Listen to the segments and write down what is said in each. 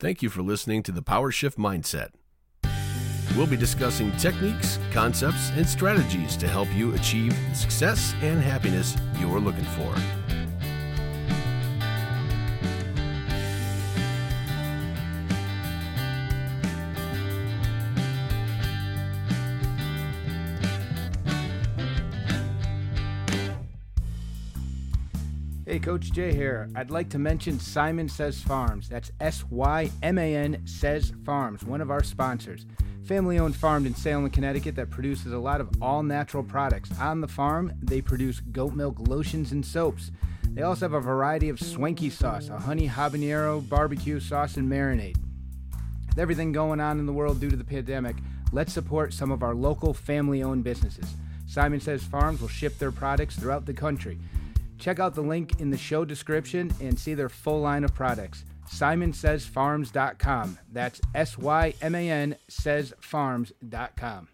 Thank you for listening to the Power Shift Mindset. We'll be discussing techniques, concepts, and strategies to help you achieve the success and happiness you're looking for. Coach Jay here. I'd like to mention Syman Says Farms. That's S Y M A N Says Farms, one of our sponsors. Family owned farm in Salem, Connecticut that produces a lot of all natural products. On the farm, they produce goat milk lotions and soaps. They also have a variety of swanky sauce, a honey habanero barbecue sauce, and marinade. With everything going on in the world due to the pandemic, let's support some of our local family owned businesses. Syman Says Farms will ship their products throughout the country. Check out the link in the show description and see their full line of products. SymanSaysFarms.com. That's S Y M A N says saysfarms.com.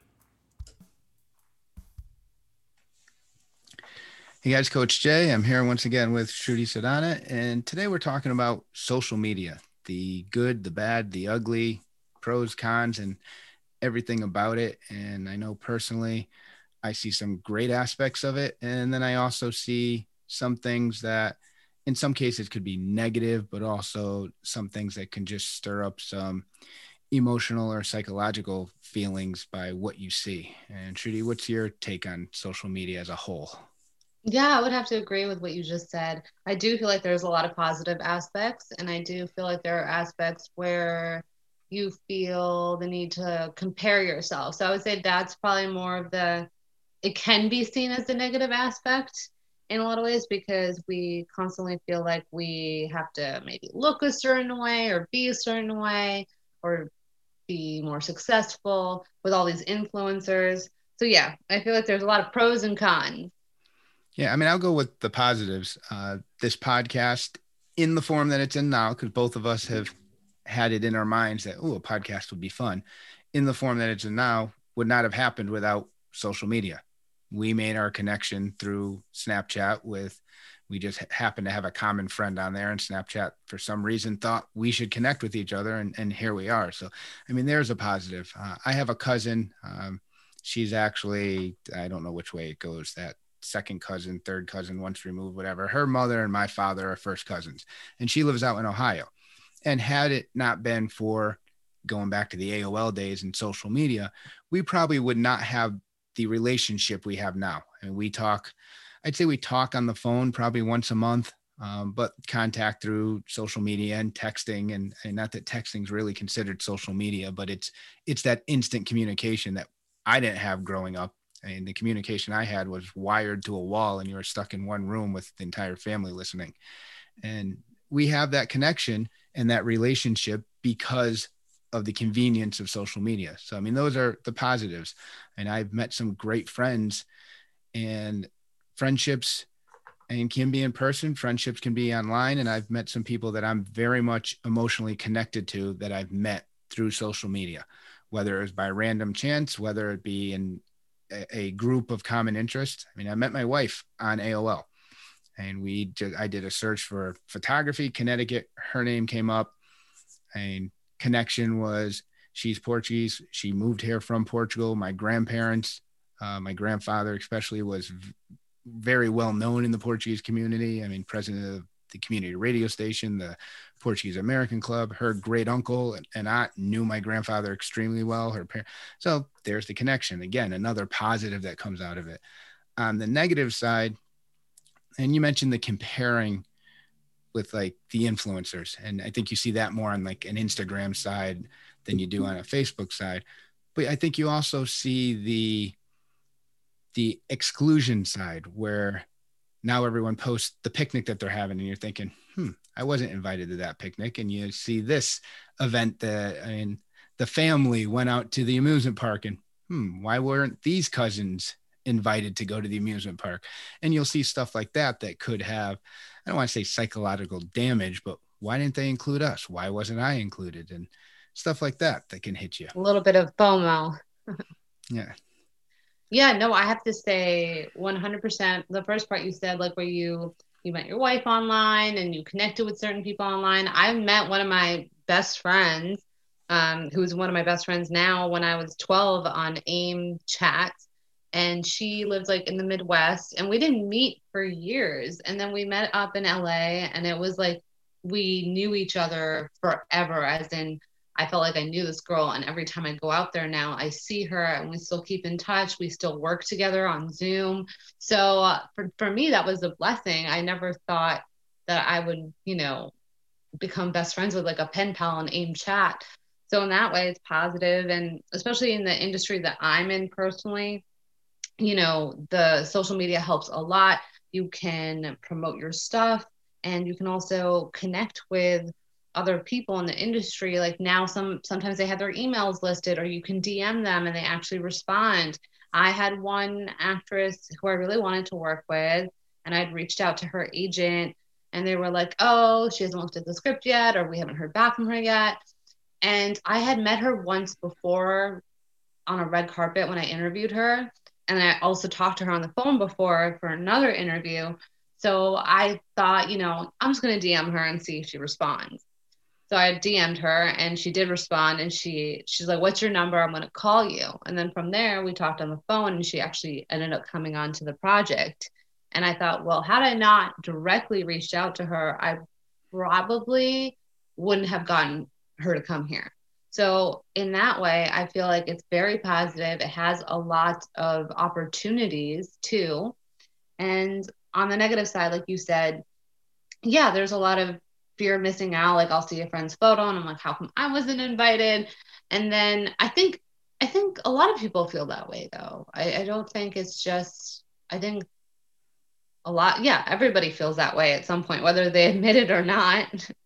Hey guys, Coach Jay. I'm here once again with Shruti Sadana, and today we're talking about social media the good, the bad, the ugly, pros, cons, and everything about it. And I know personally, I see some great aspects of it. And then I also see some things that in some cases could be negative, but also some things that can just stir up some emotional or psychological feelings by what you see. And Shruti, what's your take on social media as a whole? Yeah, I would have to agree with what you just said. I do feel like there's a lot of positive aspects, and I do feel like there are aspects where you feel the need to compare yourself. So I would say that's probably more of the, it can be seen as the negative aspect in a lot of ways because we constantly feel like we have to maybe look a certain way or be a certain way or be more successful with all these influencers. So yeah, I feel like there's a lot of pros and cons. Yeah, I mean, I'll go with the positives. Uh, this podcast, in the form that it's in now, because both of us have had it in our minds that oh, a podcast would be fun. In the form that it's in now, would not have happened without social media we made our connection through Snapchat with we just happened to have a common friend on there and Snapchat for some reason thought we should connect with each other and, and here we are. So, I mean, there's a positive. Uh, I have a cousin. Um, she's actually, I don't know which way it goes that second cousin, third cousin, once removed, whatever. Her mother and my father are first cousins and she lives out in Ohio. And had it not been for going back to the AOL days and social media, we probably would not have the relationship we have now. I mean, we talk, I'd say we talk on the phone probably once a month, um, but contact through social media and texting. And, and not that texting is really considered social media, but it's it's that instant communication that I didn't have growing up. I And the communication I had was wired to a wall, and you were stuck in one room with the entire family listening. And we have that connection and that relationship because of the convenience of social media. So, I mean, those are the positives. And I've met some great friends and friendships and can be in person. Friendships can be online. And I've met some people that I'm very much emotionally connected to that I've met through social media, whether it was by random chance, whether it be in a, a group of common interest. I mean, I met my wife on AOL and we just, I did a search for photography, Connecticut. Her name came up and connection was she's Portuguese. She moved here from Portugal. My grandparents, uh, my grandfather especially, was v- very well known in the Portuguese community. I mean, president of the community radio station, the Portuguese American Club. Her great uncle and, and aunt knew my grandfather extremely well. Her parents. So there's the connection. Again, another positive that comes out of it. On the negative side, and you mentioned the comparing with like the influencers. And i think you see that more on like an instagram side than you do on a facebook side. But i think you also see the the exclusion side where now everyone posts the picnic that they're having and you're thinking hmm i wasn't invited to that picnic. And you see this event that i mean the family went out to the amusement park and hmm why weren't these cousins invited to go to the amusement park? And you'll see stuff like that that could have I don't want to say psychological damage, but why didn't they include us? Why wasn't I included? And stuff like that that can hit you. A little bit of FOMO. yeah. Yeah, no, I have to say 100%. The first part you said, like where you you met your wife online and you connected with certain people online. I met one of my best friends, um, who's one of my best friends now, when I was 12 on AIM chats. And she lived like in the Midwest, and we didn't meet for years. And then we met up in LA, and it was like we knew each other forever, as in, I felt like I knew this girl. And every time I go out there now, I see her and we still keep in touch. We still work together on Zoom. So uh, for, for me, that was a blessing. I never thought that I would, you know, become best friends with like a pen pal on AIM chat. So in that way, it's positive, and especially in the industry that I'm in personally, you know, the social media helps a lot. You can promote your stuff, and you can also connect with other people in the industry. Like now, some sometimes they have their emails listed, or you can DM them and they actually respond. I had one actress who I really wanted to work with, and I'd reached out to her agent and they were like, oh, she hasn't looked at the script yet, or we haven't heard back from her yet. And I had met her once before on a red carpet when I interviewed her. And I also talked to her on the phone before for another interview. So I thought, you know, I'm just going to DM her and see if she responds. So I DM'd her and she did respond and she she's like, "What's your number? I'm going to call you." And then from there we talked on the phone and she actually ended up coming on to the project. And I thought, well, had I not directly reached out to her, I probably wouldn't have gotten her to come here. So, in that way, I feel like it's very positive. It has a lot of opportunities too. And on the negative side, like you said, yeah, there's a lot of fear of missing out. Like, I'll see a friend's photo and I'm like, how come I wasn't invited? And then I think, I think a lot of people feel that way though. I, I don't think it's just, I think a lot yeah everybody feels that way at some point whether they admit it or not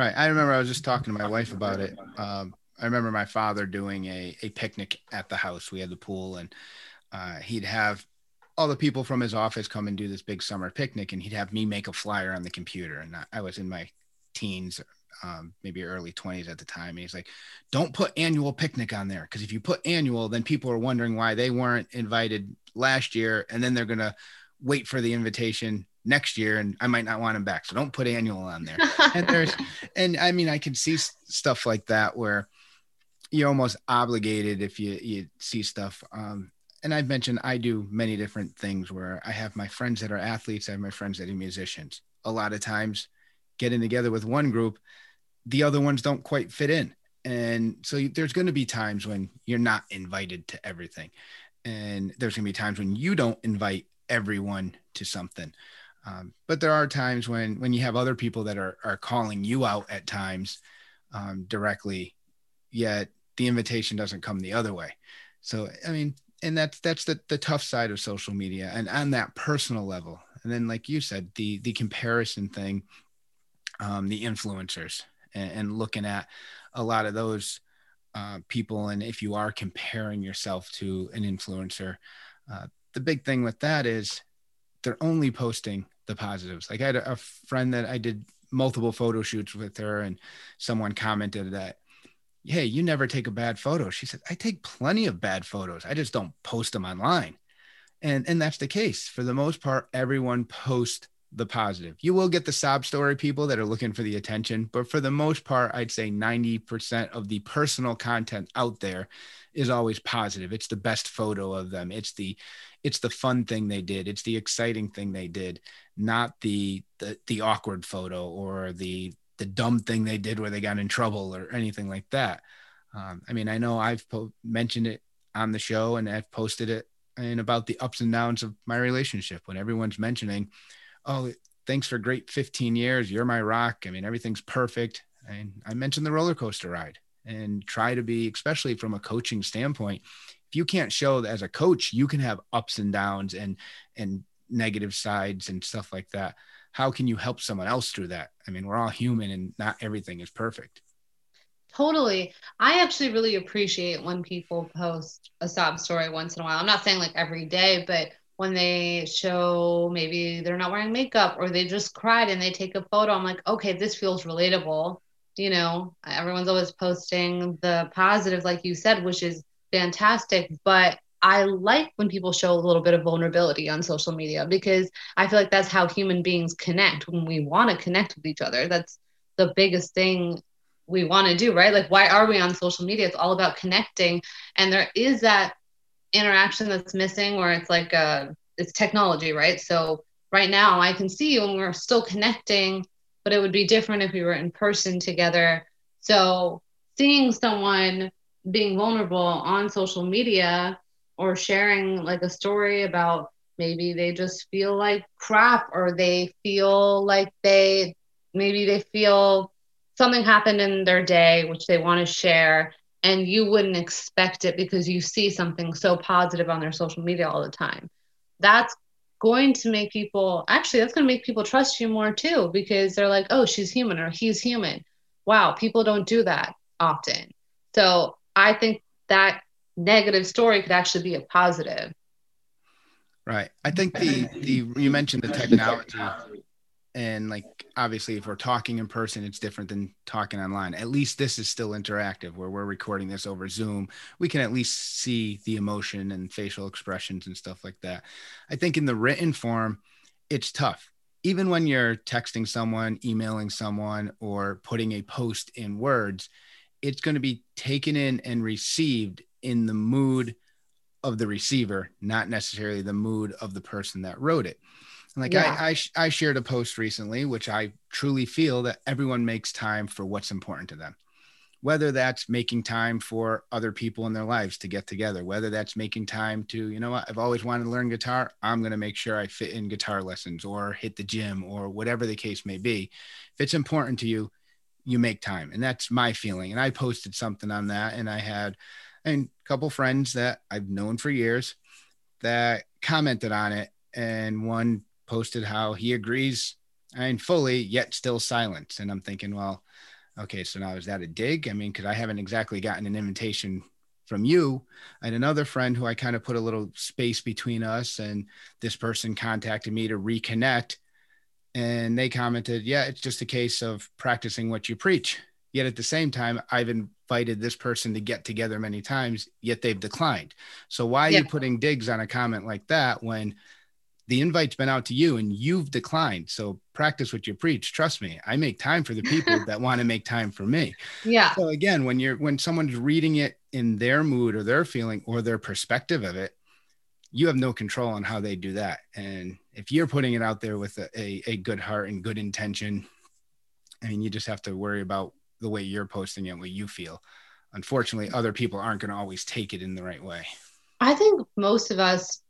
right. I remember i was just talking to my wife about it. Um, i remember my father doing a, a picnic at the house. We had the pool and uh, he'd have all the people from his office come and do this big summer picnic and he'd have me make a flyer on the computer. And i was in my teens um, maybe early 20s at the time. And he's like don't put annual picnic on there because if you put annual then people are wondering why they weren't invited last year and then they're going to wait for the invitation next year and I might not want him back. So don't put annual on there. and there's, and I mean, I can see stuff like that where you're almost obligated if you, you see stuff. Um, and I've mentioned I do many different things where I have my friends that are athletes, I have my friends that are musicians. A lot of times getting together with one group, the other ones don't quite fit in. And so there's going to be times when you're not invited to everything. And there's going to be times when you don't invite everyone to something. Um, but there are times when when you have other people that are are calling you out at times um, directly, yet the invitation doesn't come the other way. So I mean, and that's that's the the tough side of social media, and on that personal level. And then, like you said, the the comparison thing, um, the influencers, and, and looking at a lot of those uh, people, and if you are comparing yourself to an influencer, uh, the big thing with that is they're only posting the positives. Like I had a, friend that I did multiple photo shoots with her, and someone commented that, Hey, you never take a bad photo. She said, I take plenty of bad photos. I just don't post them online. And, and that's the case. For the most part, everyone posts the positive. You will get the sob story people that are looking for the attention, but for the most part, I'd say 90% of the personal content out there is always positive. It's the best photo of them. It's the it's the fun thing they did it's the exciting thing they did not the the, the awkward photo or the the dumb thing they did where they got in trouble or anything like that. Um, i mean i know i've po- mentioned it on the show and i've posted it and about the ups and downs of my relationship. When everyone's mentioning oh thanks for great 15 years you're my rock i mean everything's perfect and i mentioned the roller coaster ride and try to be especially from a coaching standpoint if you can't show that as a coach you can have ups and downs and and negative sides and stuff like that. How can you help someone else through that? I mean we're all human and not everything is perfect. Totally. I actually really appreciate when people post a sob story once in a while. I'm not saying like every day but when they show maybe they're not wearing makeup or they just cried and they take a photo i'm like okay this feels relatable. You know everyone's always posting the positive like you said which is fantastic. But I like when people show a little bit of vulnerability on social media because I feel like that's how human beings connect when we want to connect with each other. That's the biggest thing we want to do, right? Like, why are we on social media? It's all about connecting. And there is that interaction that's missing where it's like, uh, it's technology, right? So right now I can see you and we're still connecting, but it would be different if we were in person together. So seeing someone being vulnerable on social media or sharing like a story about maybe they just feel like crap or they feel like they maybe they feel something happened in their day which they want to share and you wouldn't expect it because you see something so positive on their social media all the time. That's going to make people actually that's going to make people trust you more too because they're like oh she's human or he's human. Wow people don't do that often. So i think that negative story could actually be a positive. Right. I think the the you mentioned the technology and like obviously if we're talking in person it's different than talking online. At least this is still interactive where we're recording this over zoom. We can at least see the emotion and facial expressions and stuff like that. I think in the written form it's tough. Even when you're texting someone emailing someone or putting a post in words it's going to be taken in and received in the mood of the receiver not necessarily the mood of the person that wrote it like yeah. I, I, I shared a post recently, which I truly feel that everyone makes time for what's important to them. Whether that's making time for other people in their lives to get together, whether that's making time to, you know what, I've always wanted to learn guitar. I'm going to make sure I fit in guitar lessons or hit the gym or whatever the case may be. If it's important to you, you make time. And that's my feeling. And I posted something on that and I had a couple friends that I've known for years that commented on it. And one posted how he agrees and fully, yet still silent. And I'm thinking, well, okay, so now is that a dig? I mean, because I haven't exactly gotten an invitation from you. Had another friend who I kind of put a little space between us, and this person contacted me to reconnect. And they commented, yeah, it's just a case of practicing what you preach. Yet at the same time, I've invited this person to get together many times, yet they've declined. So why are yeah. you putting digs on a comment like that when the invite's been out to you and you've declined. So practice what you preach. Trust me, I make time for the people that want to make time for me. Yeah. So again, when you're when someone's reading it in their mood or their feeling or their perspective of it, you have no control on how they do that. And if you're putting it out there with a, a, a good heart and good intention, I mean, you just have to worry about the way you're posting it, what you feel. Unfortunately, other people aren't going to always take it in the right way. I think most of us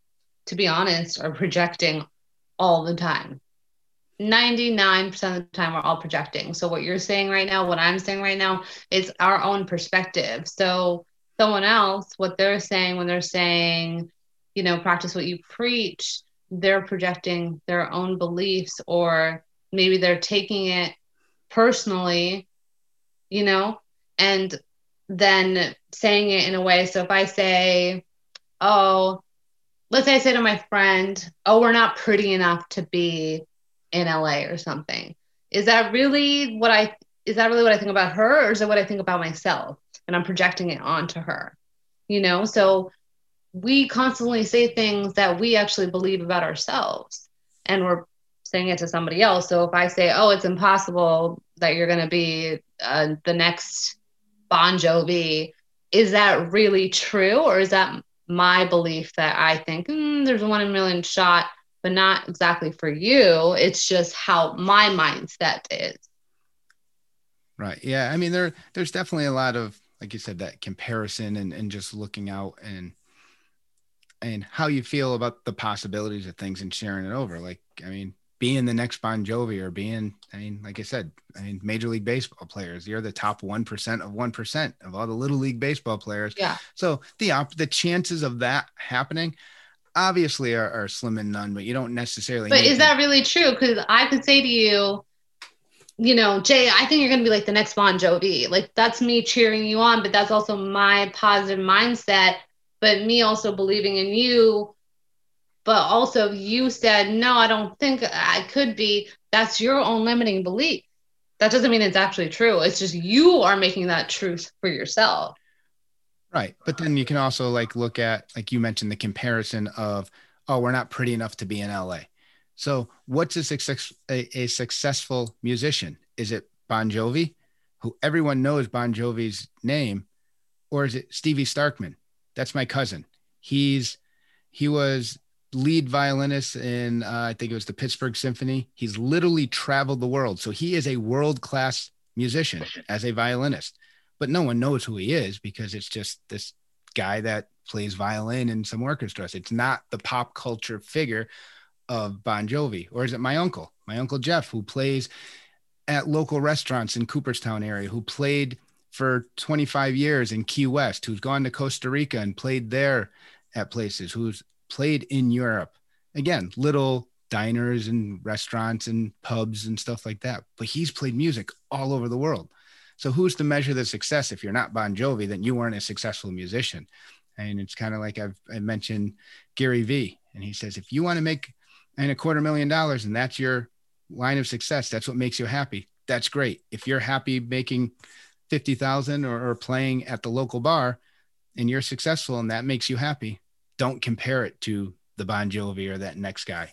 to be honest, are projecting all the time. 99% of the time, we're all projecting. So, what you're saying right now, what I'm saying right now, is our own perspective. So, someone else, what they're saying when they're saying, you know, practice what you preach, they're projecting their own beliefs, or maybe they're taking it personally, you know, and then saying it in a way. So, if I say, oh, let's say I say to my friend, "Oh, we're not pretty enough to be in LA or something." Is that really what I is that really what I think about her or is it what I think about myself and I'm projecting it onto her? You know, so we constantly say things that we actually believe about ourselves and we're saying it to somebody else. So if I say, "Oh, it's impossible that you're going to be uh, the next Bon Jovi," is that really true or is that my belief that I think mm, there's a one in a million shot, but not exactly for you. It's just how my mindset is. Right. Yeah. I mean, there there's definitely a lot of, like you said, that comparison and, and just looking out and and how you feel about the possibilities of things and sharing it over. Like, I mean, being the next Bon Jovi or being, I mean, like I said, I mean, Major League Baseball players, you're the top 1% of 1% of all the Little League Baseball players. Yeah. So the, op- the chances of that happening obviously are, are slim and none, but you don't necessarily. But is to- that really true? Because I could say to you, you know, Jay, I think you're going to be like the next Bon Jovi. Like that's me cheering you on, but that's also my positive mindset. But me also believing in you. But also you said no i don't think i could be. That's your own limiting belief. That doesn't mean it's actually true. It's just you are making that truth for yourself. Right. But then you can also like look at like you mentioned the comparison of oh we're not pretty enough to be in la so what's a success a, a successful musician? Is it Bon Jovi, who everyone knows Bon Jovi's name, or is it Stevie Starkman? That's my cousin. He's he was lead violinist in uh, I think it was the Pittsburgh Symphony. He's literally traveled the world, so he is a world class musician as a violinist. But no one knows who he is because it's just this guy that plays violin in some orchestras. It's not the pop culture figure of Bon Jovi, or is it my uncle, my uncle Jeff, who plays at local restaurants in Cooperstown area, who played for 25 years in Key West, who's gone to Costa Rica and played there at places, who's played in Europe. Again, little diners and restaurants and pubs and stuff like that. But he's played music all over the world. So who's to measure the success? If you're not Bon Jovi, then you weren't a successful musician. And it's kind of like I've I mentioned Gary Vee, and he says if you want to make and a quarter million dollars and that's your line of success, that's what makes you happy. That's great. If you're happy making fifty thousand or, or playing at the local bar, and you're successful and that makes you happy, don't compare it to the Bon Jovi or that next guy.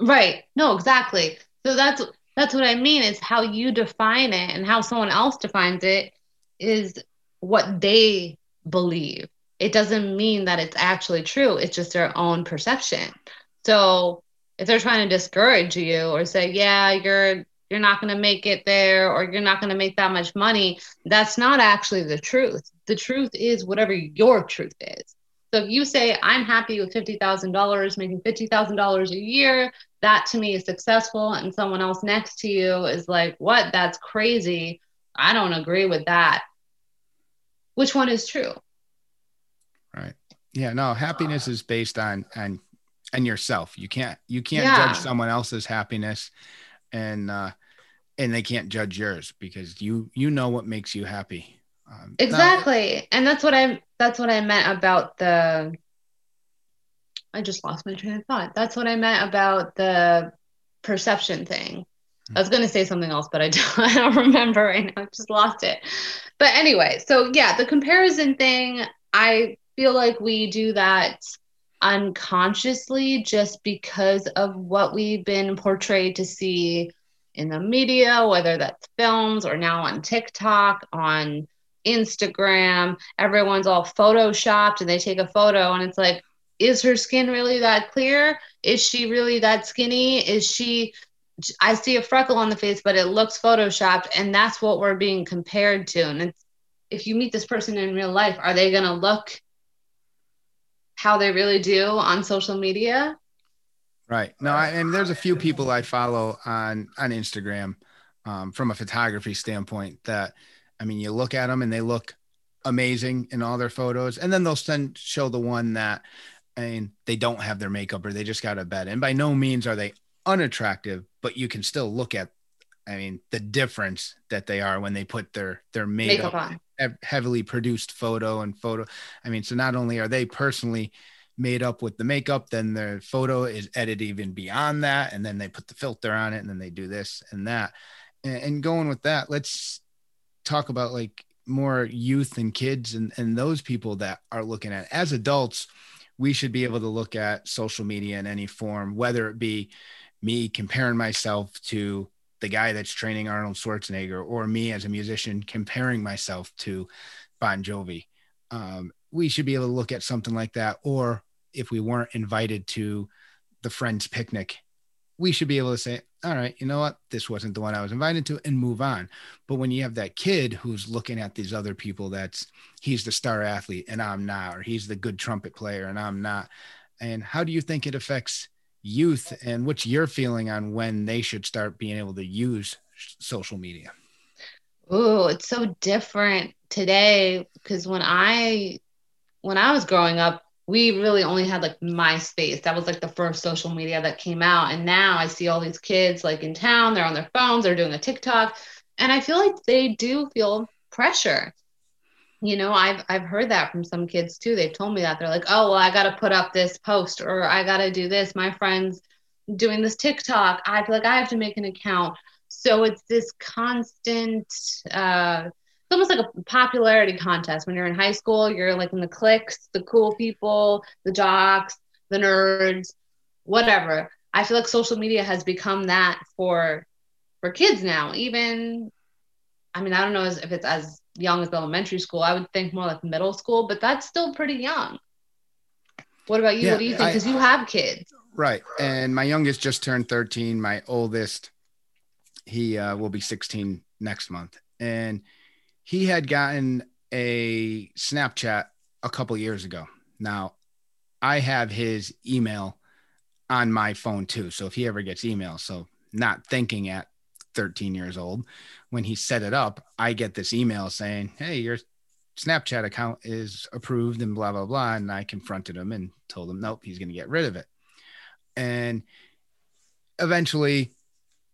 Right. No, exactly. So that's that's what I mean is how you define it and how someone else defines it is what they believe. It doesn't mean that it's actually true. It's just their own perception. So if they're trying to discourage you or say, yeah, you're you're not going to make it there or you're not going to make that much money, that's not actually the truth. The truth is whatever your truth is. So if you say, I'm happy with $50,000, making $50,000 a year, that to me is successful. And someone else next to you is like, what? That's crazy. I don't agree with that. Which one is true? Right. Yeah. No, happiness is based on, on, and yourself. You can't, you can't Yeah. judge someone else's happiness and, uh, and they can't judge yours because you, you know what makes you happy. Um, Exactly. And that's what I that's what I meant about the I just lost my train of thought. That's what I meant about the perception thing. I was going to say something else, but I don't, I don't remember right now. I just lost it. But anyway, so yeah, the comparison thing, I feel like we do that unconsciously just because of what we've been portrayed to see in the media, whether that's films or now on TikTok, on Instagram. Everyone's all photoshopped and they take a photo and it's like, is her skin really that clear? Is she really that skinny? Is she I see a freckle on the face, but it looks photoshopped, and that's what we're being compared to. And if you meet this person in real life, are they going to look how they really do on social media? Right. No, I, and there's a few people I follow on on Instagram um, from a photography standpoint that, I mean, you look at them and they look amazing in all their photos, and then they'll send show the one that, I mean, they don't have their makeup or they just got a bed, and by no means are they unattractive, but you can still look at, I mean, the difference that they are when they put their their Makeup makeup on. Heavily produced photo and photo. I mean, so not only are they personally made up with the makeup, then the photo is edited even beyond that, and then they put the filter on it, and then they do this and that. And, and going with that, let's talk about like more youth and kids and, and those people that are looking at as adults. We should be able to look at social media in any form, whether it be me comparing myself to the guy that's training Arnold Schwarzenegger or me as a musician comparing myself to Bon Jovi. Um, we should be able to look at something like that. Or if we weren't invited to the friend's picnic, we should be able to say, all right, you know what? This wasn't the one I was invited to and move on. But when you have that kid who's looking at these other people, that's he's the star athlete and I'm not, or he's the good trumpet player and I'm not. And how do you think it affects youth and what's your feeling on when they should start being able to use social media? Oh, it's so different today because when I when I was growing up, we really only had like MySpace. That was like the first social media that came out. And now I see all these kids like in town, they're on their phones, they're doing a TikTok, and I feel like they do feel pressure. You know, I've I've heard that from some kids too. They've told me that they're like, "Oh, well, I got to put up this post or I got to do this. My friends doing this TikTok. I feel like I have to make an account." So it's this constant uh it's almost like a popularity contest when you're in high school you're like in the cliques the cool people the jocks the nerds whatever i feel like social media has become that for for kids now even I mean, I don't know if it's as young as elementary school. I would think more like middle school, but that's still pretty young. What about you? Yeah, what do you think? Because you have kids. Right. And my youngest just turned 13. My oldest, he uh, will be 16 next month. And he had gotten a Snapchat a couple years ago. Now, I have his email on my phone too. So if he ever gets email, so not thinking at 13 years old, when he set it up, I get this email saying, Hey, your Snapchat account is approved and blah, blah, blah. And I confronted him and told him, Nope, he's going to get rid of it. And eventually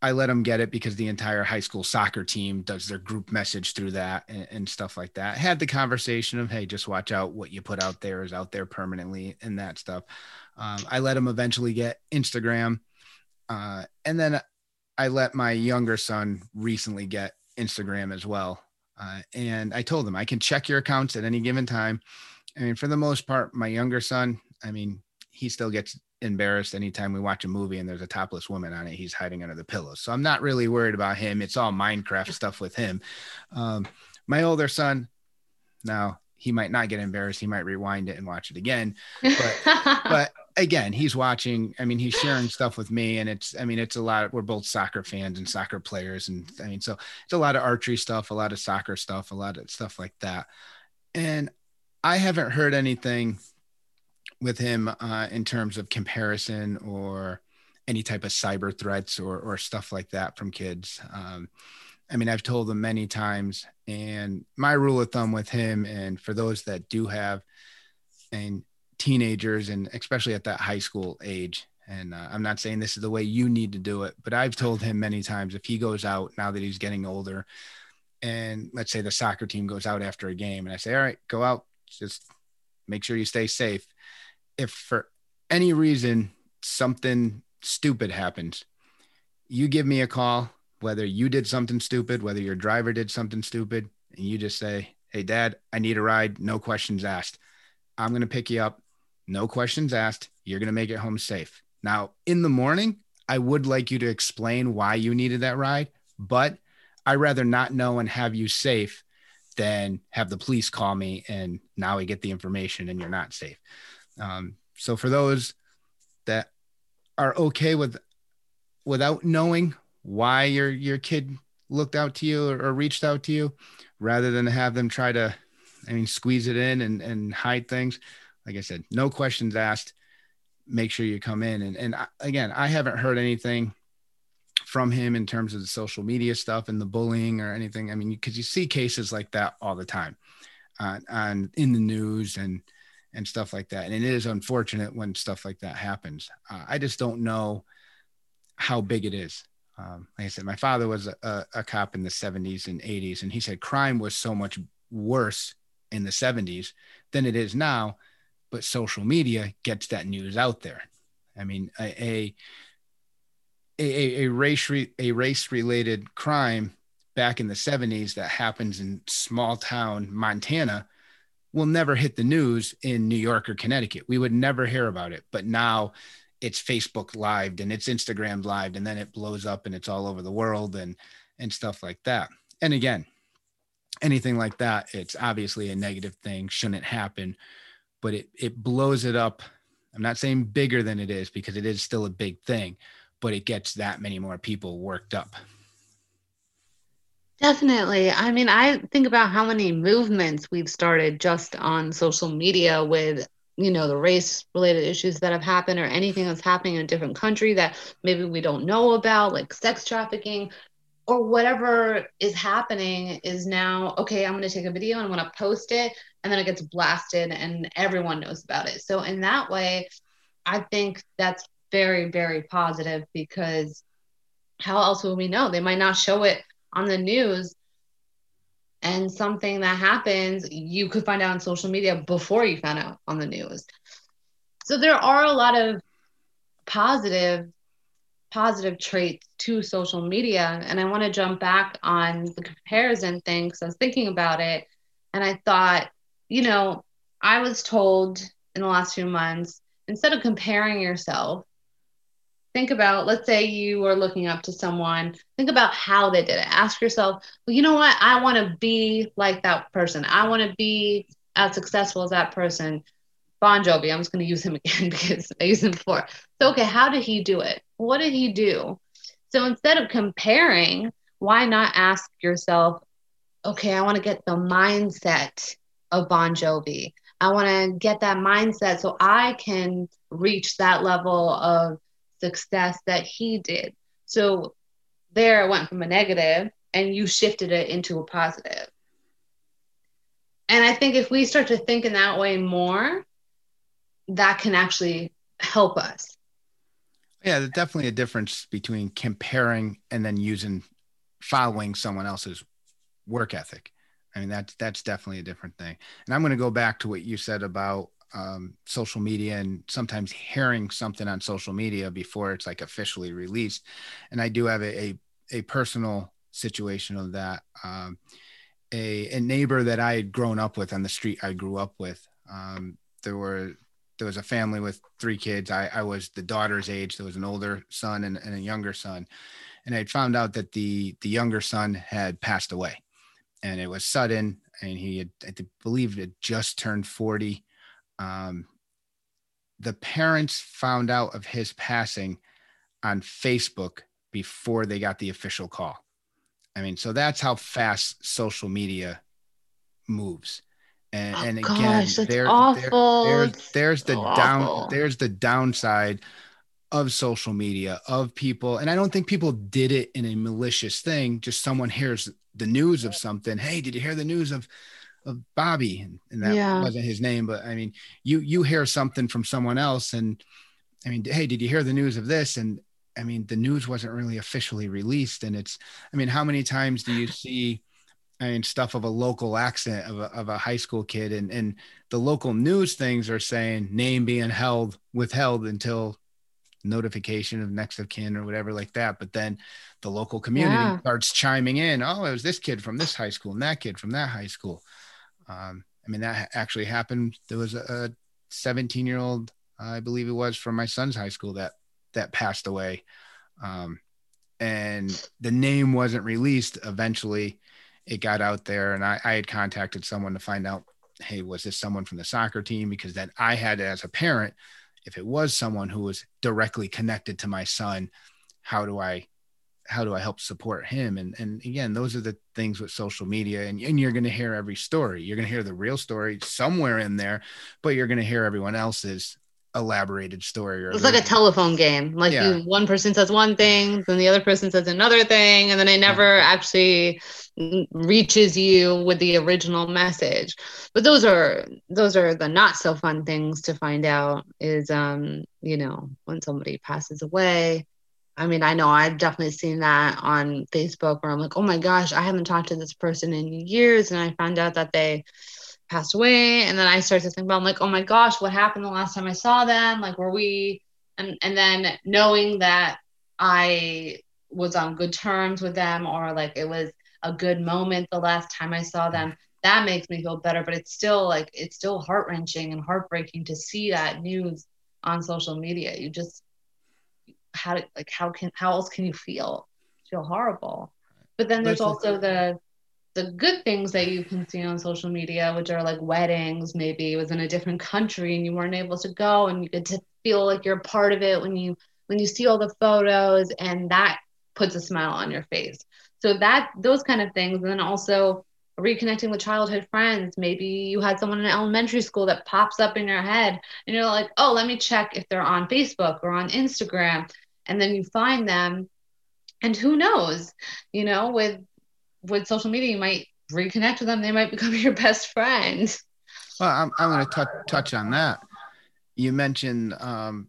I let him get it because the entire high school soccer team does their group message through that and, and, stuff like that. Had the conversation of, hey, just watch out what you put out there is out there permanently and that stuff. Um, I let him eventually get Instagram. Uh, and then I let my younger son recently get Instagram as well. Uh, and I told him I can check your accounts at any given time. I mean, for the most part, my younger son, I mean, he still gets embarrassed anytime we watch a movie and there's a topless woman on it. He's hiding under the pillows. So I'm not really worried about him. It's all Minecraft stuff with him. Um, my older son, now he might not get embarrassed. He might rewind it and watch it again. But, but again, he's watching. I mean, he's sharing stuff with me, and it's. I mean, it's a lot. Of, we're both soccer fans and soccer players, and I mean, so it's a lot of archery stuff, a lot of soccer stuff, a lot of stuff like that. And I haven't heard anything with him uh, in terms of comparison or any type of cyber threats or, or stuff like that from kids. Um, I mean, I've told them many times, and my rule of thumb with him, and for those that do have, and teenagers, and especially at that high school age, and uh, I'm not saying this is the way you need to do it, but I've told him many times if he goes out now that he's getting older, and let's say the soccer team goes out after a game, and I say, all right, go out, just make sure you stay safe if for any reason something stupid happens, you give me a call, whether you did something stupid, whether your driver did something stupid, and you just say, Hey, dad, I need a ride. No questions asked. I'm going to pick you up. No questions asked. You're going to make it home safe. Now, in the morning, I would like you to explain why you needed that ride, but I'd rather not know and have you safe than have the police call me and now we get the information and you're not safe. Um, so for those that are okay with without knowing why your your kid looked out to you or, or, reached out to you, rather than have them try to, I mean, squeeze it in and, and hide things. Like I said, no questions asked. Make sure you come in. And, and again, I haven't heard anything from him in terms of the social media stuff and the bullying or anything. I mean, because you see cases like that all the time uh, on in the news and and stuff like that. And it is unfortunate when stuff like that happens. Uh, I just don't know how big it is. Um, like I said, my father was a, a, cop in the 70s and 80s, and he said crime was so much worse in the 70s than it is now. But social media gets that news out there. I mean, a a, a race re, a race related crime back in the 70s that happens in small town Montana will never hit the news in New York or Connecticut. We would never hear about it. But now it's Facebook lived and it's Instagram lived and then it blows up and it's all over the world and and stuff like that. And again, anything like that, it's obviously a negative thing, shouldn't happen, but it it blows it up. I'm not saying bigger than it is because it is still a big thing, but it gets that many more people worked up. Definitely. I mean, I think about how many movements we've started just on social media with, you know, the race related issues that have happened or anything that's happening in a different country that maybe we don't know about, like sex trafficking or whatever is happening is now, okay, I'm going to take a video and I'm going to post it. And then it gets blasted and everyone knows about it. So, in that way, I think that's very, very positive because how else will we know? They might not show it on the news and something that happens you could find out on social media before you found out on the news so there are a lot of positive positive traits to social media and i want to jump back on the comparison thing because i was thinking about it and i thought you know i was told in the last few months instead of comparing yourself think about let's say you are looking up to someone think about how they did it. Ask yourself well you know what? I want to be like that person. I want to be as successful as that person. Bon jovi i'm just going to use him again because i used him before. So okay how did he do it? What did he do? So instead of comparing why not ask yourself okay i want to get the mindset of bon jovi i want to get that mindset so i can reach that level of success that he did. So there it went from a negative and you shifted it into a positive. And I think if we start to think in that way more, that can actually help us. Yeah, there's definitely a difference between comparing and then using following someone else's work ethic. I mean, that's that's definitely a different thing. And I'm going to go back to what you said about um, social media and sometimes hearing something on social media before it's like officially released. And I do have a, a, a personal situation of that. Um, a, a neighbor that I had grown up with on the street I grew up with. Um, there were there was a family with three kids. I, I was the daughter's age. There was an older son and, and a younger son, and I found out that the the younger son had passed away, and it was sudden. And he had, I believe, had just turned forty um, the parents found out of his passing on Facebook before they got the official call. I mean, so that's how fast social media moves. And, oh, and again, gosh, there, there, there's, there's the so down, awful. there's the downside of social media of people. And I don't think people did it in a malicious thing. Just someone hears the news of something. Hey, did you hear the news of of Bobby, and, and that yeah. wasn't his name, but I mean, you you hear something from someone else, and I mean, hey, did you hear the news of this? And I mean, the news wasn't really officially released, and it's, I mean, how many times do you see? I mean, stuff of a local accent of a, of a high school kid, and and the local news things are saying name being held withheld until notification of next of kin or whatever like that. But then the local community yeah. starts chiming in. Oh, it was this kid from this high school and that kid from that high school. Um, I mean, that actually happened. There was a 17 year old, I believe it was from my son's high school that, that passed away. Um, and the name wasn't released. Eventually it got out there and I, I had contacted someone to find out, Hey, was this someone from the soccer team? Because then I had as a parent, if it was someone who was directly connected to my son, how do I how do I help support him? And and again, those are the things with social media. And, and you're going to hear every story. You're going to hear the real story somewhere in there, but you're going to hear everyone else's elaborated story. it's like a telephone game. Like yeah. you, one person says one thing, then the other person says another thing, and then it never yeah. actually reaches you with the original message. But those are those are the not so fun things to find out. Is um you know when somebody passes away I mean, I know I've definitely seen that on Facebook where I'm like, oh my gosh, I haven't talked to this person in years. And I found out that they passed away. And then I start to think about, I'm like, oh my gosh, what happened the last time I saw them? Like, were we, and, and then knowing that I was on good terms with them or like it was a good moment the last time I saw them, that makes me feel better. But it's still like, it's still heart wrenching and heartbreaking to see that news on social media. You just, how like how can how else can you feel feel horrible but then there's also the the good things that you can see on social media which are like weddings maybe it was in a different country and you weren't able to go and you get to feel like you're a part of it when you when you see all the photos and that puts a smile on your face. So that those kind of things. And then also reconnecting with childhood friends. Maybe you had someone in elementary school that pops up in your head and you're like, oh, let me check if they're on Facebook or on Instagram. And then you find them. And who knows you know with with social media you might reconnect with them. They might become your best friend. Well i'm, I'm going to touch touch on that. You mentioned um,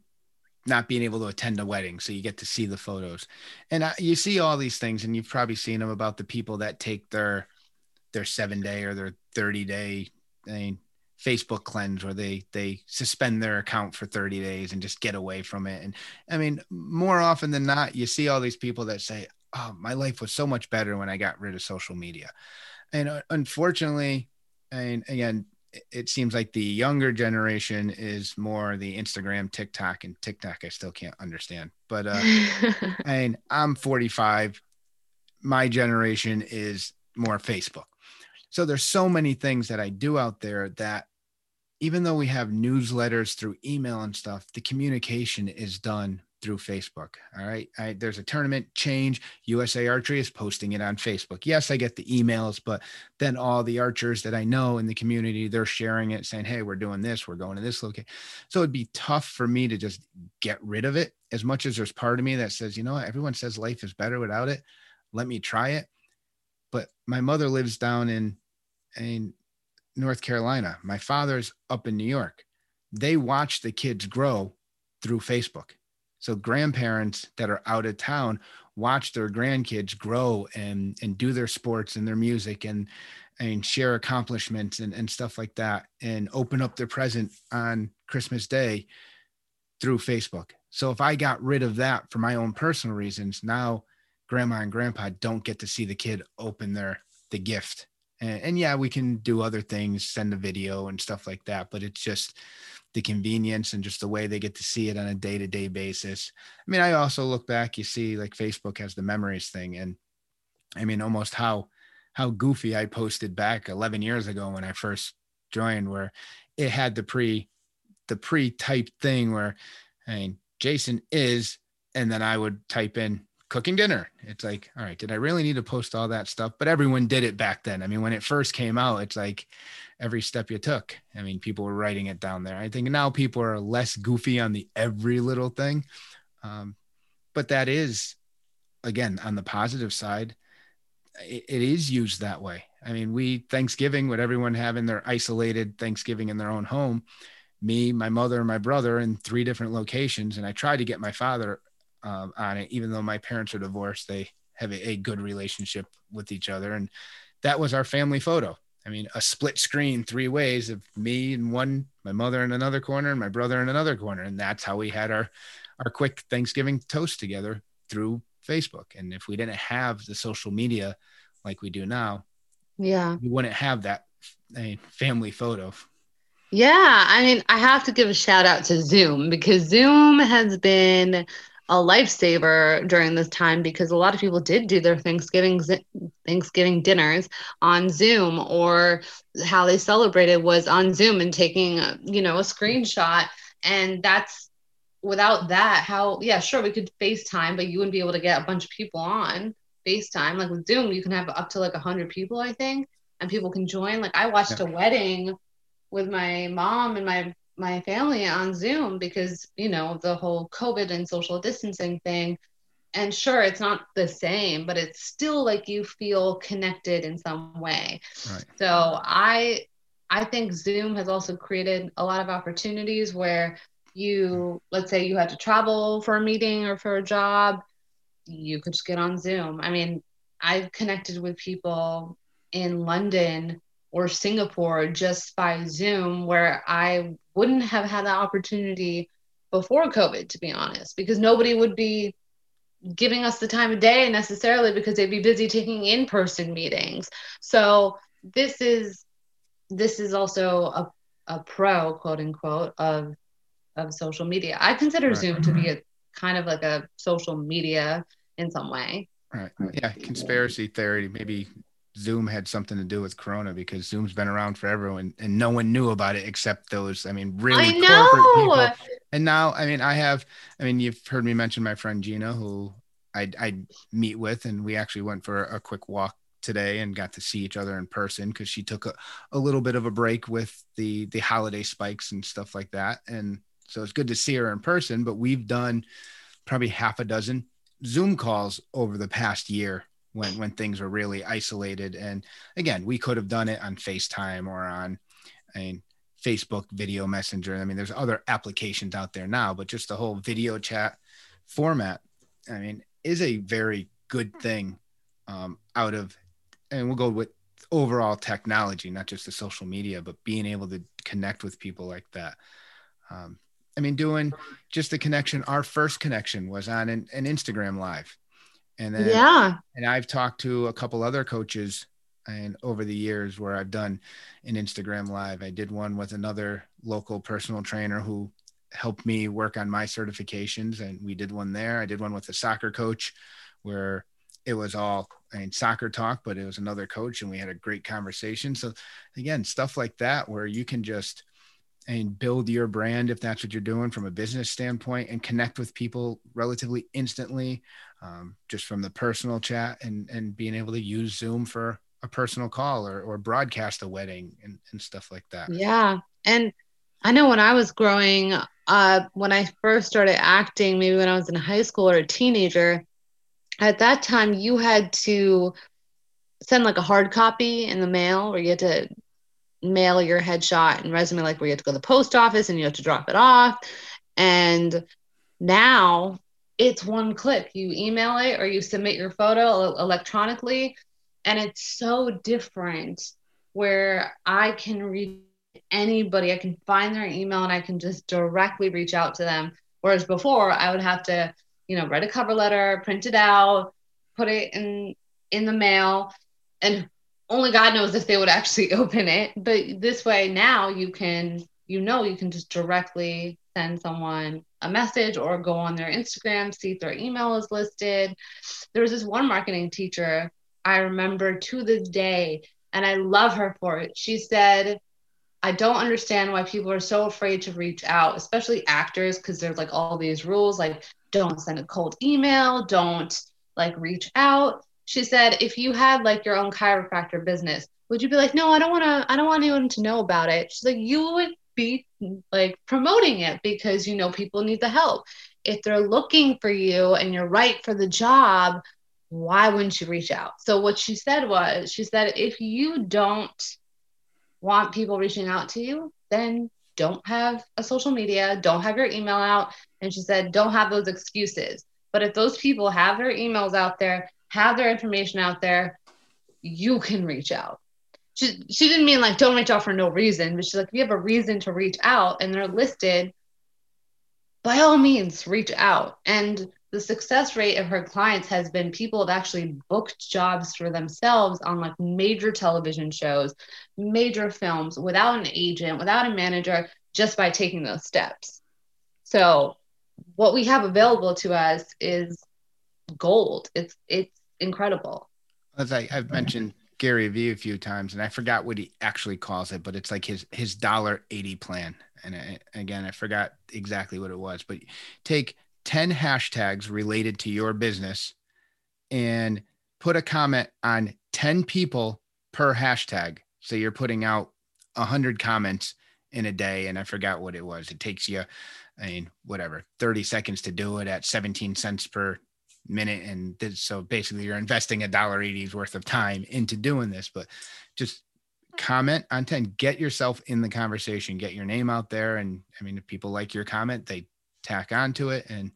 not being able to attend a wedding so you get to see the photos. And uh, you see all these things and you've probably seen them about the people that take their their seven day or their 30 day I mean, Facebook cleanse where they they suspend their account for 30 days and just get away from it. And I mean, more often than not, you see all these people that say, "Oh, my life was so much better when I got rid of social media." And uh, unfortunately, and again, it seems like the younger generation is more the Instagram, TikTok, and TikTok. I still can't understand, but uh, I mean, I'm 45. My generation is more Facebook. So there's so many things that I do out there that even though we have newsletters through email and stuff, the communication is done through Facebook. All right. I, there's a tournament change. USA Archery is posting it on Facebook. Yes, I get the emails, but then all the archers that I know in the community, they're sharing it saying, Hey, we're doing this, we're going to this location. So it'd be tough for me to just get rid of it as much as there's part of me that says, you know what, everyone says life is better without it. Let me try it. But my mother lives down in, in North Carolina. My father's up in New York. They watch the kids grow through Facebook so grandparents that are out of town watch their grandkids grow and and do their sports and their music and and share accomplishments and, and stuff like that and open up their present on Christmas Day through Facebook. So if I got rid of that for my own personal reasons, now grandma and grandpa don't get to see the kid open their the gift. And, and yeah, we can do other things, send a video and stuff like that, but it's just the convenience and just the way they get to see it on a day-to-day basis. I mean, I also look back, you see like Facebook has the memories thing and I mean almost how how goofy I posted back 11 years ago when I first joined where it had the pre the pre-typed thing where I mean Jason is and then I would type in cooking dinner. It's like, all right, did I really need to post all that stuff? But everyone did it back then. I mean, when it first came out, it's like every step you took. I mean, people were writing it down there. I think now people are less goofy on the every little thing. Um, but that is, again, on the positive side, it, it is used that way. I mean, we Thanksgiving, with everyone having their isolated Thanksgiving in their own home, me, my mother, and my brother in three different locations. And I tried to get my father um, on it, even though my parents are divorced, they have a, a good relationship with each other. And that was our family photo. I mean, a split screen three ways of me in one, my mother in another corner, and my brother in another corner. And that's how we had our our quick Thanksgiving toast together through Facebook. And if we didn't have the social media like we do now, yeah, we wouldn't have that family photo. Yeah, I mean, I have to give a shout out to Zoom because Zoom has been a lifesaver during this time because a lot of people did do their Thanksgiving Thanksgiving dinners on Zoom or how they celebrated was on Zoom and taking uh, you know a screenshot. And that's without that how yeah sure we could FaceTime but you wouldn't be able to get a bunch of people on FaceTime. Like with Zoom you can have up to like 100 people I think and people can join. Like I watched a wedding with my mom and my my family on Zoom because, you know, the whole COVID and social distancing thing. And sure, it's not the same, but it's still like you feel connected in some way. Right. So I I think Zoom has also created a lot of opportunities where you, mm-hmm. let's say you had to travel for a meeting or for a job, you could just get on Zoom. I mean, I've connected with people in London or Singapore just by Zoom where I wouldn't have had that opportunity before COVID, to be honest, because nobody would be giving us the time of day necessarily because they'd be busy taking in-person meetings. So this is this is also a, a pro, quote unquote, of of social media. I consider right. Zoom to be a kind of like a social media in some way. Right. Yeah. Conspiracy theory, maybe Zoom had something to do with Corona because Zoom's been around forever and, and no one knew about it except those, I mean, really I know. people. And now, I mean, I have, I mean, you've heard me mention my friend Gina, who I I meet with, and we actually went for a quick walk today and got to see each other in person because she took a, a little bit of a break with the the holiday spikes and stuff like that. And so it's good to see her in person, but we've done probably half a dozen Zoom calls over the past year when when things were really isolated. And again, we could have done it on FaceTime or on I mean Facebook video messenger. I mean, there's other applications out there now, but just the whole video chat format, I mean, is a very good thing um, out of, and we'll go with overall technology, not just the social media, but being able to connect with people like that. Um, I mean, doing just the connection. Our first connection was on an, an Instagram live. And then, yeah. And I've talked to a couple other coaches and over the years where I've done an Instagram live. I did one with another local personal trainer who helped me work on my certifications and we did one there. I did one with a soccer coach where it was all I mean soccer talk, but it was another coach and we had a great conversation. So again, stuff like that where you can just and build your brand if that's what you're doing from a business standpoint and connect with people relatively instantly um, just from the personal chat and and being able to use zoom for a personal call or, or broadcast a wedding and, and stuff like that. Yeah. And i know when i was growing up when i first started acting maybe when i was in high school or a teenager at that time you had to send like a hard copy in the mail or you had to mail your headshot and resume like where you have to go to the post office and you have to drop it off. And now it's one click. You email it or you submit your photo electronically. And it's so different where i can read anybody. I can find their email and i can just directly reach out to them. Whereas before i would have to you know write a cover letter print it out put it in in the mail. And only God knows if they would actually open it. But this way now you can, you know, you can just directly send someone a message or go on their Instagram, see if their email is listed. There was this one marketing teacher I remember to this day, and I love her for it. She said, I don't understand why people are so afraid to reach out, especially actors, because there's like all these rules like don't send a cold email, don't like reach out she said if you had like your own chiropractor business would you be like no i don't want to i don't want anyone to know about it she's like you would be like promoting it because you know people need the help. If they're looking for you and you're right for the job why wouldn't you reach out? So what she said was she said if you don't want people reaching out to you then don't have a social media don't have your email out. And she said don't have those excuses. But if those people have their emails out there have their information out there, you can reach out. She, she didn't mean like don't reach out for no reason, but she's like, if you have a reason to reach out and they're listed, by all means, reach out. And the success rate of her clients has been people have actually booked jobs for themselves on like major television shows, major films without an agent, without a manager, just by taking those steps. So, what we have available to us is gold. It's it's incredible. As I, I've mentioned Gary Vee a few times, and I forgot what he actually calls it, but it's like his his dollar eighty plan. And I, again, I forgot exactly what it was, but take ten hashtags related to your business, and put a comment on ten people per hashtag. So you're putting out hundred comments in a day, and I forgot what it was. It takes you, I mean, whatever, thirty seconds to do it at seventeen cents per minute and this, so basically you're investing a dollar 80's worth of time into doing this but just comment on 10 get yourself in the conversation. Get your name out there and i mean if people like your comment they tack onto it and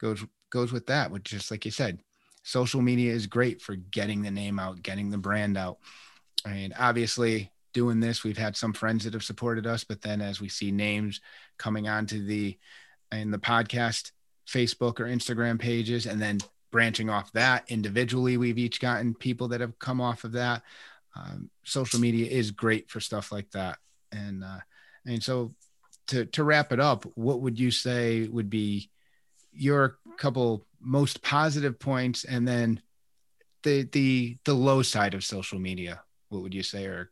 goes goes with that which just like you said social media is great for getting the name out getting the brand out. I mean obviously doing this we've had some friends that have supported us but then as we see names coming onto the in the podcast Facebook or Instagram pages, and then branching off that individually, we've each gotten people that have come off of that. Um, social media is great for stuff like that, and uh, and so to to wrap it up, what would you say would be your couple most positive points, and then the the the low side of social media? What would you say, or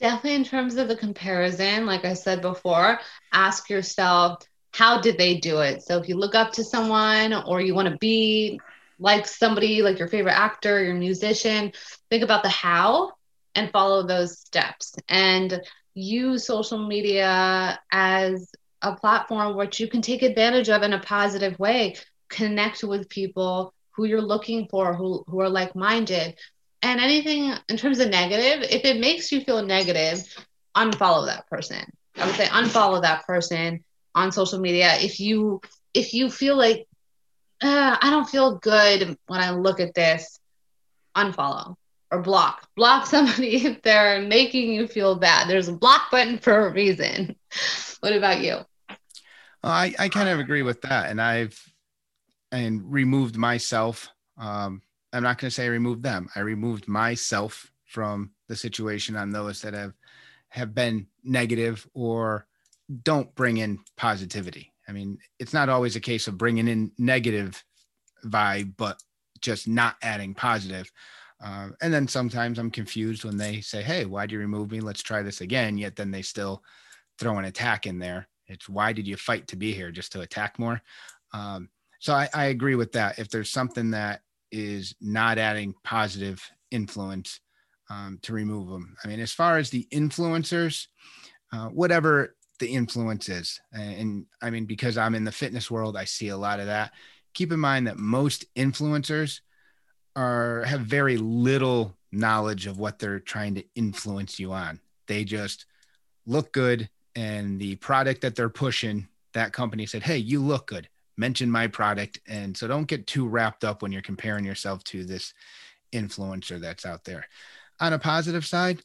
Definitely in terms of the comparison, like I said before, ask yourself how did they do it? So if you look up to someone or you want to be like somebody, like your favorite actor, your musician, think about the how and follow those steps and use social media as a platform which you can take advantage of in a positive way. Connect with people who you're looking for who, who are like-minded. And anything in terms of negative if it makes you feel negative unfollow that person. I would say unfollow that person on social media if you if you feel like uh, i don't feel good when i look at this unfollow or block block somebody if they're making you feel bad there's a block button for a reason what about you I, I kind of agree with that and i've and removed myself um, I'm not going to say I removed them. I removed myself from the situation on those that have have been negative or don't bring in positivity. I mean, it's not always a case of bringing in negative vibe, but just not adding positive. Uh, and then sometimes I'm confused when they say, "Hey, why'd you remove me? Let's try this again." Yet then they still throw an attack in there. It's why did you fight to be here? Just to attack more? Um, so I, I agree with that. If there's something that is not adding positive influence, um, to remove them. I mean, as far as the influencers, uh, whatever the influence is, and, and I mean, because I'm in the fitness world, I see a lot of that. Keep in mind that most influencers are have very little knowledge of what they're trying to influence you on. They just look good and the product that they're pushing, that company said, "Hey, you look good. Mention my product." And so don't get too wrapped up when you're comparing yourself to this influencer that's out there. On a positive side,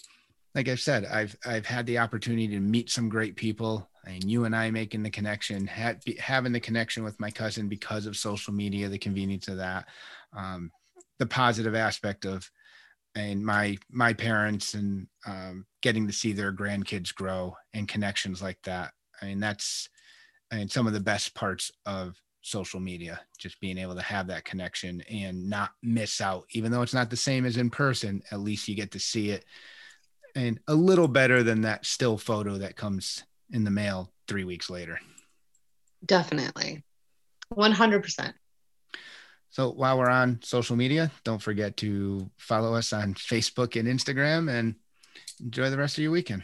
like I've said, I've I've had the opportunity to meet some great people, and you and I making the connection, having the connection with my cousin because of social media, the convenience of that. Um, the positive aspect of and my my parents and um, getting to see their grandkids grow and connections like that. I mean, that's I mean some of the best parts of social media, just being able to have that connection and not miss out, even though it's not the same as in person. At least you get to see it, and a little better than that still photo that comes in the mail three weeks later. Definitely, one hundred percent. So while we're on social media, don't forget to follow us on Facebook and Instagram and enjoy the rest of your weekend.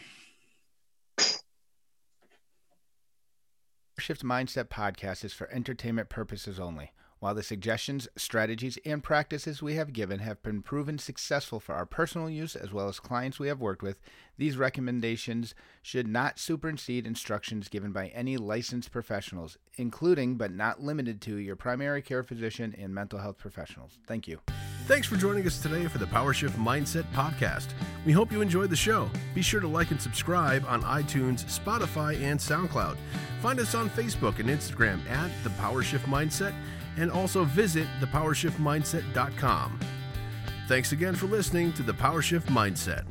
Shift Mindset podcast is for entertainment purposes only. While the suggestions, strategies, and practices we have given have been proven successful for our personal use as well as clients we have worked with, these recommendations should not supersede instructions given by any licensed professionals, including but not limited to your primary care physician and mental health professionals. Thank you. Thanks for joining us today for the PowerShift Mindset Podcast. We hope you enjoyed the show. Be sure to like and subscribe on iTunes, Spotify, and SoundCloud. Find us on Facebook and Instagram at the PowerShift Mindset and also visit thepowershiftmindset.com. Thanks again for listening to the PowerShift Mindset.